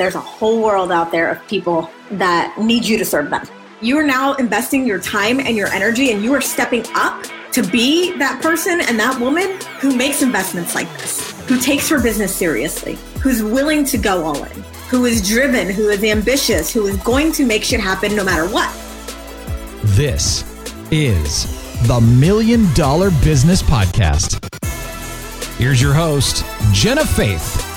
there's a whole world out there of people that need you to serve them. You are now investing your time and your energy, and you are stepping up to be that person and that woman who makes investments like this, who takes her business seriously, who's willing to go all in, who is driven, who is ambitious, who is going to make shit happen no matter what. This is the Million Dollar Business Podcast. Here's your host, Jenna Faith.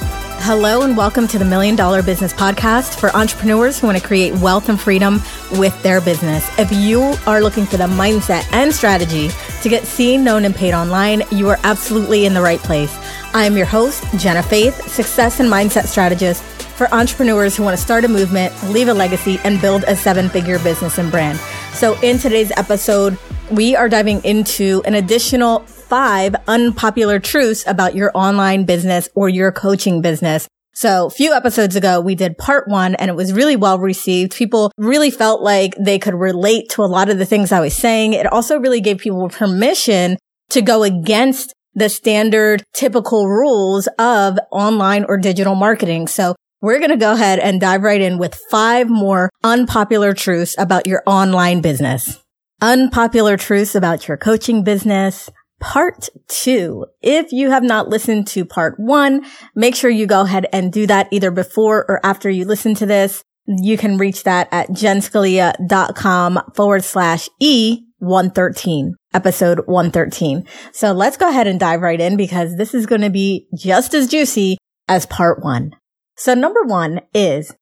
Hello, and welcome to the Million Dollar Business Podcast for entrepreneurs who want to create wealth and freedom with their business. If you are looking for the mindset and strategy to get seen, known, and paid online, you are absolutely in the right place. I am your host, Jenna Faith, success and mindset strategist for entrepreneurs who want to start a movement, leave a legacy, and build a seven figure business and brand. So, in today's episode, we are diving into an additional five unpopular truths about your online business or your coaching business. So a few episodes ago, we did part one and it was really well received. People really felt like they could relate to a lot of the things I was saying. It also really gave people permission to go against the standard typical rules of online or digital marketing. So we're going to go ahead and dive right in with five more unpopular truths about your online business. Unpopular truths about your coaching business, part two. If you have not listened to part one, make sure you go ahead and do that either before or after you listen to this. You can reach that at jenscalia.com forward slash E 113, episode 113. So let's go ahead and dive right in because this is going to be just as juicy as part one. So number one is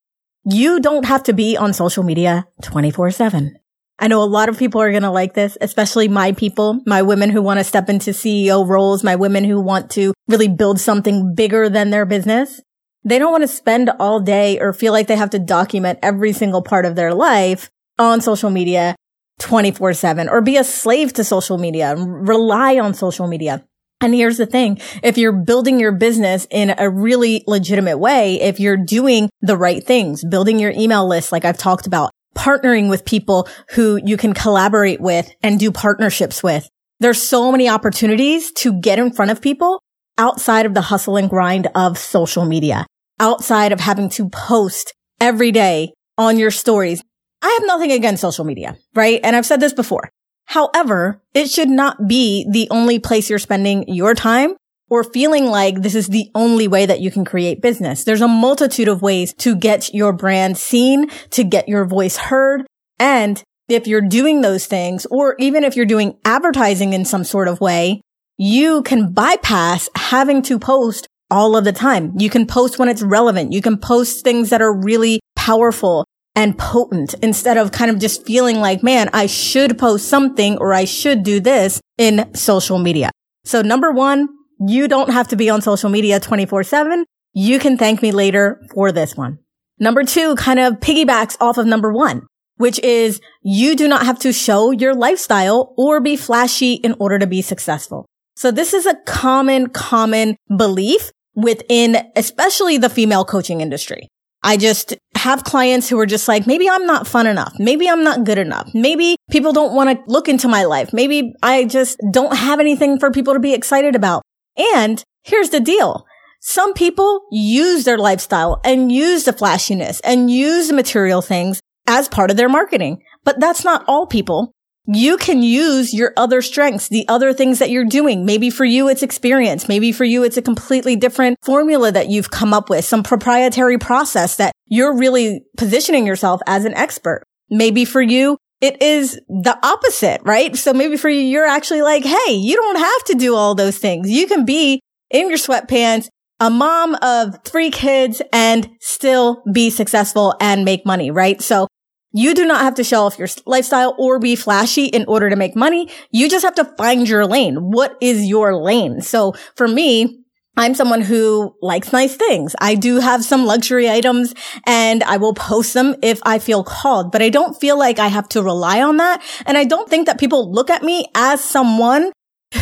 you don't have to be on social media 24 seven. I know a lot of people are going to like this, especially my people, my women who want to step into CEO roles, my women who want to really build something bigger than their business. They don't want to spend all day or feel like they have to document every single part of their life on social media 24 seven or be a slave to social media, and rely on social media. And here's the thing. If you're building your business in a really legitimate way, if you're doing the right things, building your email list, like I've talked about, partnering with people who you can collaborate with and do partnerships with. There's so many opportunities to get in front of people outside of the hustle and grind of social media, outside of having to post every day on your stories. I have nothing against social media, right? And I've said this before. However, it should not be the only place you're spending your time or feeling like this is the only way that you can create business. There's a multitude of ways to get your brand seen, to get your voice heard. And if you're doing those things, or even if you're doing advertising in some sort of way, you can bypass having to post all of the time. You can post when it's relevant. You can post things that are really powerful and potent instead of kind of just feeling like, man, I should post something or I should do this in social media. So number one, you don't have to be on social media 24 seven. You can thank me later for this one. Number two kind of piggybacks off of number one, which is you do not have to show your lifestyle or be flashy in order to be successful. So this is a common, common belief within especially the female coaching industry. I just have clients who are just like, maybe I'm not fun enough. Maybe I'm not good enough. Maybe people don't want to look into my life. Maybe I just don't have anything for people to be excited about. And here's the deal. Some people use their lifestyle and use the flashiness and use the material things as part of their marketing. But that's not all people. You can use your other strengths, the other things that you're doing. Maybe for you, it's experience. Maybe for you, it's a completely different formula that you've come up with, some proprietary process that you're really positioning yourself as an expert. Maybe for you, it is the opposite, right? So maybe for you, you're actually like, Hey, you don't have to do all those things. You can be in your sweatpants, a mom of three kids and still be successful and make money, right? So you do not have to show off your lifestyle or be flashy in order to make money. You just have to find your lane. What is your lane? So for me, I'm someone who likes nice things. I do have some luxury items and I will post them if I feel called, but I don't feel like I have to rely on that. And I don't think that people look at me as someone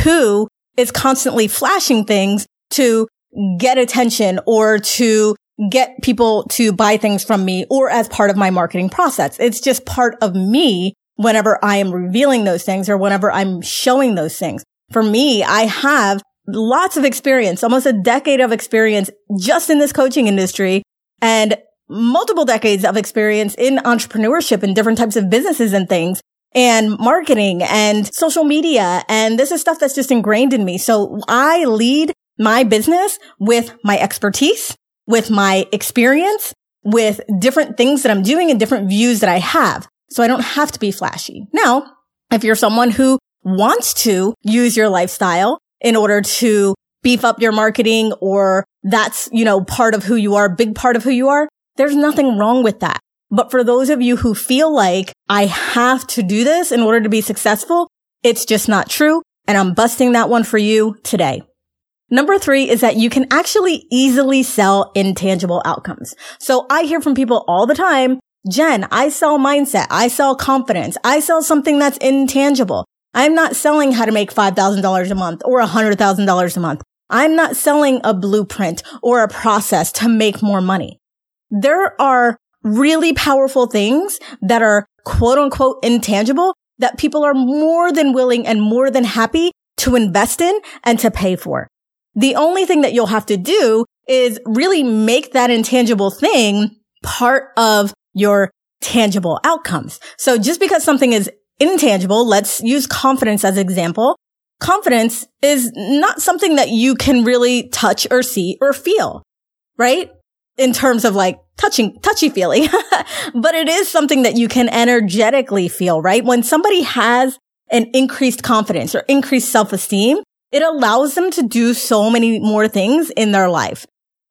who is constantly flashing things to get attention or to get people to buy things from me or as part of my marketing process. It's just part of me whenever I am revealing those things or whenever I'm showing those things. For me, I have lots of experience, almost a decade of experience just in this coaching industry. And multiple decades of experience in entrepreneurship and different types of businesses and things and marketing and social media. And this is stuff that's just ingrained in me. So I lead my business with my expertise, with my experience, with different things that I'm doing and different views that I have. So I don't have to be flashy. Now, if you're someone who wants to use your lifestyle in order to beef up your marketing or that's, you know, part of who you are, big part of who you are, there's nothing wrong with that. But for those of you who feel like I have to do this in order to be successful, it's just not true. And I'm busting that one for you today. Number three is that you can actually easily sell intangible outcomes. So I hear from people all the time, Jen, I sell mindset. I sell confidence. I sell something that's intangible. I'm not selling how to make $5,000 a month or $100,000 a month. I'm not selling a blueprint or a process to make more money. There are really powerful things that are quote unquote intangible that people are more than willing and more than happy to invest in and to pay for. The only thing that you'll have to do is really make that intangible thing part of your tangible outcomes. So just because something is intangible, let's use confidence as an example. Confidence is not something that you can really touch or see or feel, right? In terms of like touching, touchy feely, but it is something that you can energetically feel, right? When somebody has an increased confidence or increased self-esteem, it allows them to do so many more things in their life.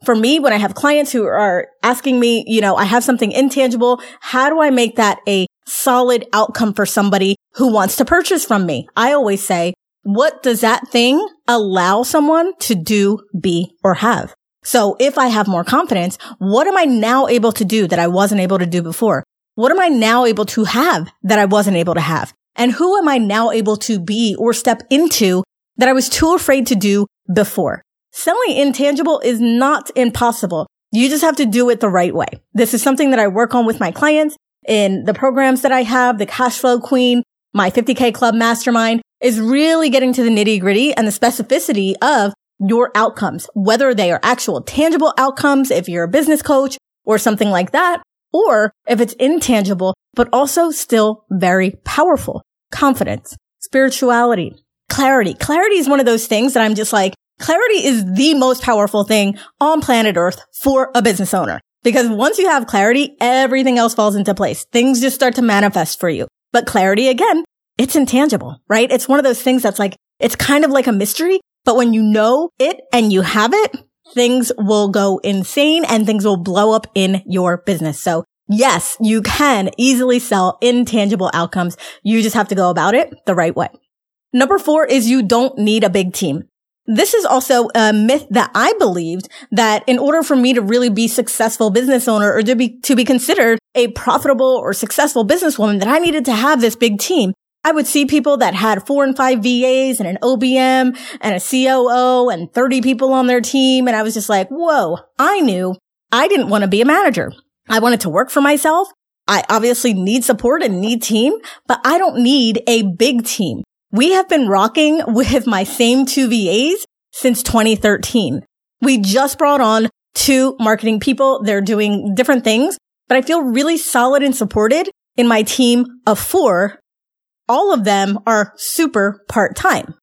For me, when I have clients who are asking me, you know, I have something intangible. How do I make that a solid outcome for somebody who wants to purchase from me? I always say, what does that thing allow someone to do, be, or have? So if I have more confidence, what am I now able to do that I wasn't able to do before? What am I now able to have that I wasn't able to have? And who am I now able to be or step into that I was too afraid to do before. Selling intangible is not impossible. You just have to do it the right way. This is something that I work on with my clients in the programs that I have, the cash flow queen, my 50k club mastermind is really getting to the nitty gritty and the specificity of your outcomes, whether they are actual tangible outcomes, if you're a business coach or something like that, or if it's intangible, but also still very powerful. Confidence, spirituality, clarity. Clarity is one of those things that I'm just like, clarity is the most powerful thing on planet earth for a business owner. Because once you have clarity, everything else falls into place. Things just start to manifest for you. But clarity, again, it's intangible, right? It's one of those things that's like, it's kind of like a mystery, but when you know it and you have it, things will go insane and things will blow up in your business. So yes, you can easily sell intangible outcomes. You just have to go about it the right way. Number four is you don't need a big team. This is also a myth that I believed that in order for me to really be successful business owner or to be, to be considered a profitable or successful businesswoman that I needed to have this big team. I would see people that had four and five VAs and an OBM and a COO and 30 people on their team. And I was just like, whoa, I knew I didn't want to be a manager. I wanted to work for myself. I obviously need support and need team, but I don't need a big team. We have been rocking with my same two VAs since 2013. We just brought on two marketing people. They're doing different things, but I feel really solid and supported in my team of four. All of them are super part time.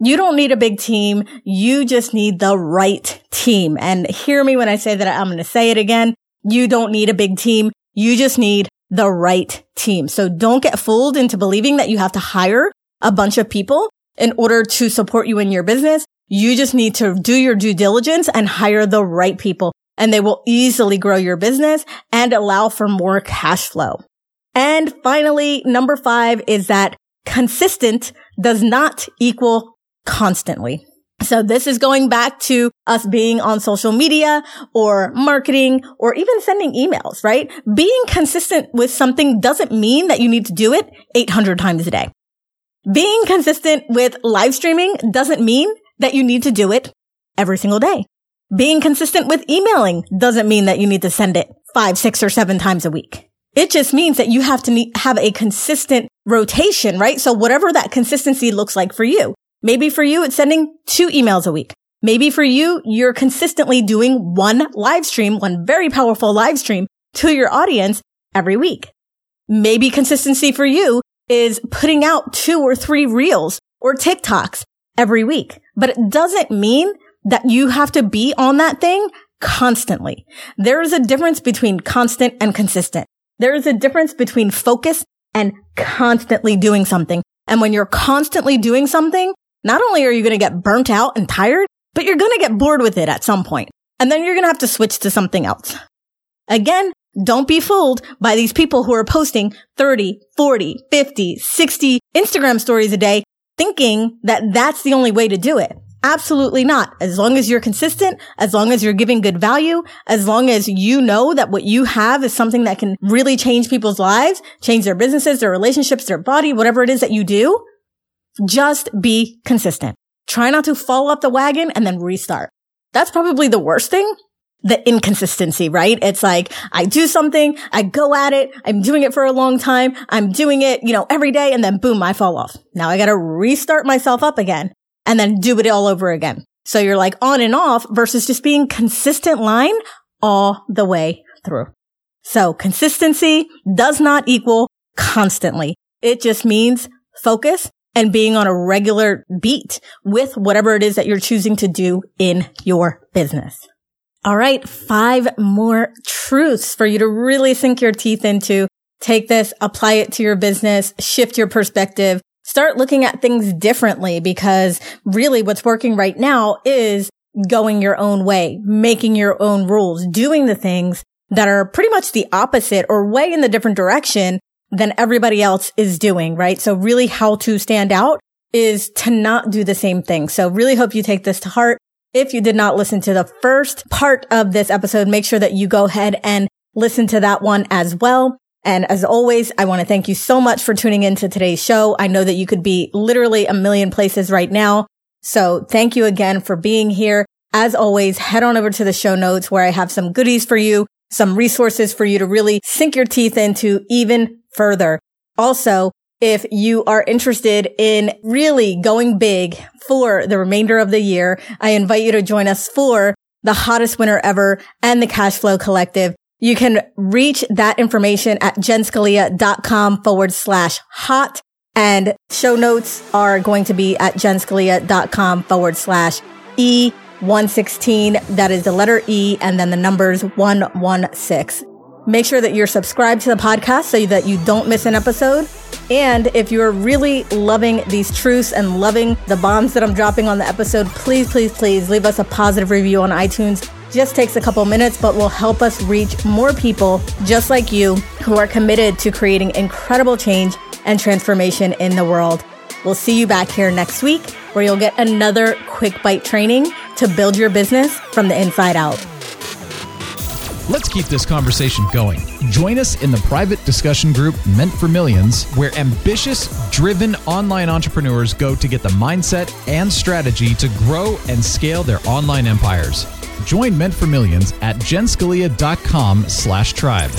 You don't need a big team. You just need the right team. And hear me when I say that I'm going to say it again. You don't need a big team. You just need the right team. So don't get fooled into believing that you have to hire a bunch of people in order to support you in your business. You just need to do your due diligence and hire the right people and they will easily grow your business and allow for more cash flow. And finally, number five is that consistent does not equal constantly. So this is going back to us being on social media or marketing or even sending emails, right? Being consistent with something doesn't mean that you need to do it 800 times a day. Being consistent with live streaming doesn't mean that you need to do it every single day. Being consistent with emailing doesn't mean that you need to send it five, six, or seven times a week. It just means that you have to need, have a consistent rotation, right? So whatever that consistency looks like for you. Maybe for you, it's sending two emails a week. Maybe for you, you're consistently doing one live stream, one very powerful live stream to your audience every week. Maybe consistency for you is putting out two or three reels or TikToks every week, but it doesn't mean that you have to be on that thing constantly. There is a difference between constant and consistent. There is a difference between focus and constantly doing something. And when you're constantly doing something, not only are you going to get burnt out and tired, but you're going to get bored with it at some point. And then you're going to have to switch to something else. Again, don't be fooled by these people who are posting 30, 40, 50, 60 Instagram stories a day thinking that that's the only way to do it. Absolutely not. As long as you're consistent, as long as you're giving good value, as long as you know that what you have is something that can really change people's lives, change their businesses, their relationships, their body, whatever it is that you do, just be consistent. Try not to fall off the wagon and then restart. That's probably the worst thing. The inconsistency, right? It's like, I do something, I go at it, I'm doing it for a long time, I'm doing it, you know, every day, and then boom, I fall off. Now I gotta restart myself up again and then do it all over again. So you're like on and off versus just being consistent line all the way through. So consistency does not equal constantly. It just means focus and being on a regular beat with whatever it is that you're choosing to do in your business. All right. Five more truths for you to really sink your teeth into. Take this, apply it to your business, shift your perspective, start looking at things differently because really what's working right now is going your own way, making your own rules, doing the things that are pretty much the opposite or way in the different direction than everybody else is doing, right? So really how to stand out is to not do the same thing. So really hope you take this to heart. If you did not listen to the first part of this episode, make sure that you go ahead and listen to that one as well. And as always, I want to thank you so much for tuning into today's show. I know that you could be literally a million places right now. So thank you again for being here. As always, head on over to the show notes where I have some goodies for you, some resources for you to really sink your teeth into even further. Also, if you are interested in really going big for the remainder of the year, I invite you to join us for the hottest winter ever and the cash flow collective. You can reach that information at jenscalia.com forward slash hot and show notes are going to be at jenscalia.com forward slash E116. That is the letter E and then the numbers 116. Make sure that you're subscribed to the podcast so that you don't miss an episode. And if you're really loving these truths and loving the bombs that I'm dropping on the episode, please, please, please leave us a positive review on iTunes. Just takes a couple minutes, but will help us reach more people just like you who are committed to creating incredible change and transformation in the world. We'll see you back here next week where you'll get another quick bite training to build your business from the inside out. Let's keep this conversation going. Join us in the private discussion group Meant for Millions, where ambitious, driven online entrepreneurs go to get the mindset and strategy to grow and scale their online empires. Join Meant for Millions at jenscalia.com slash tribe.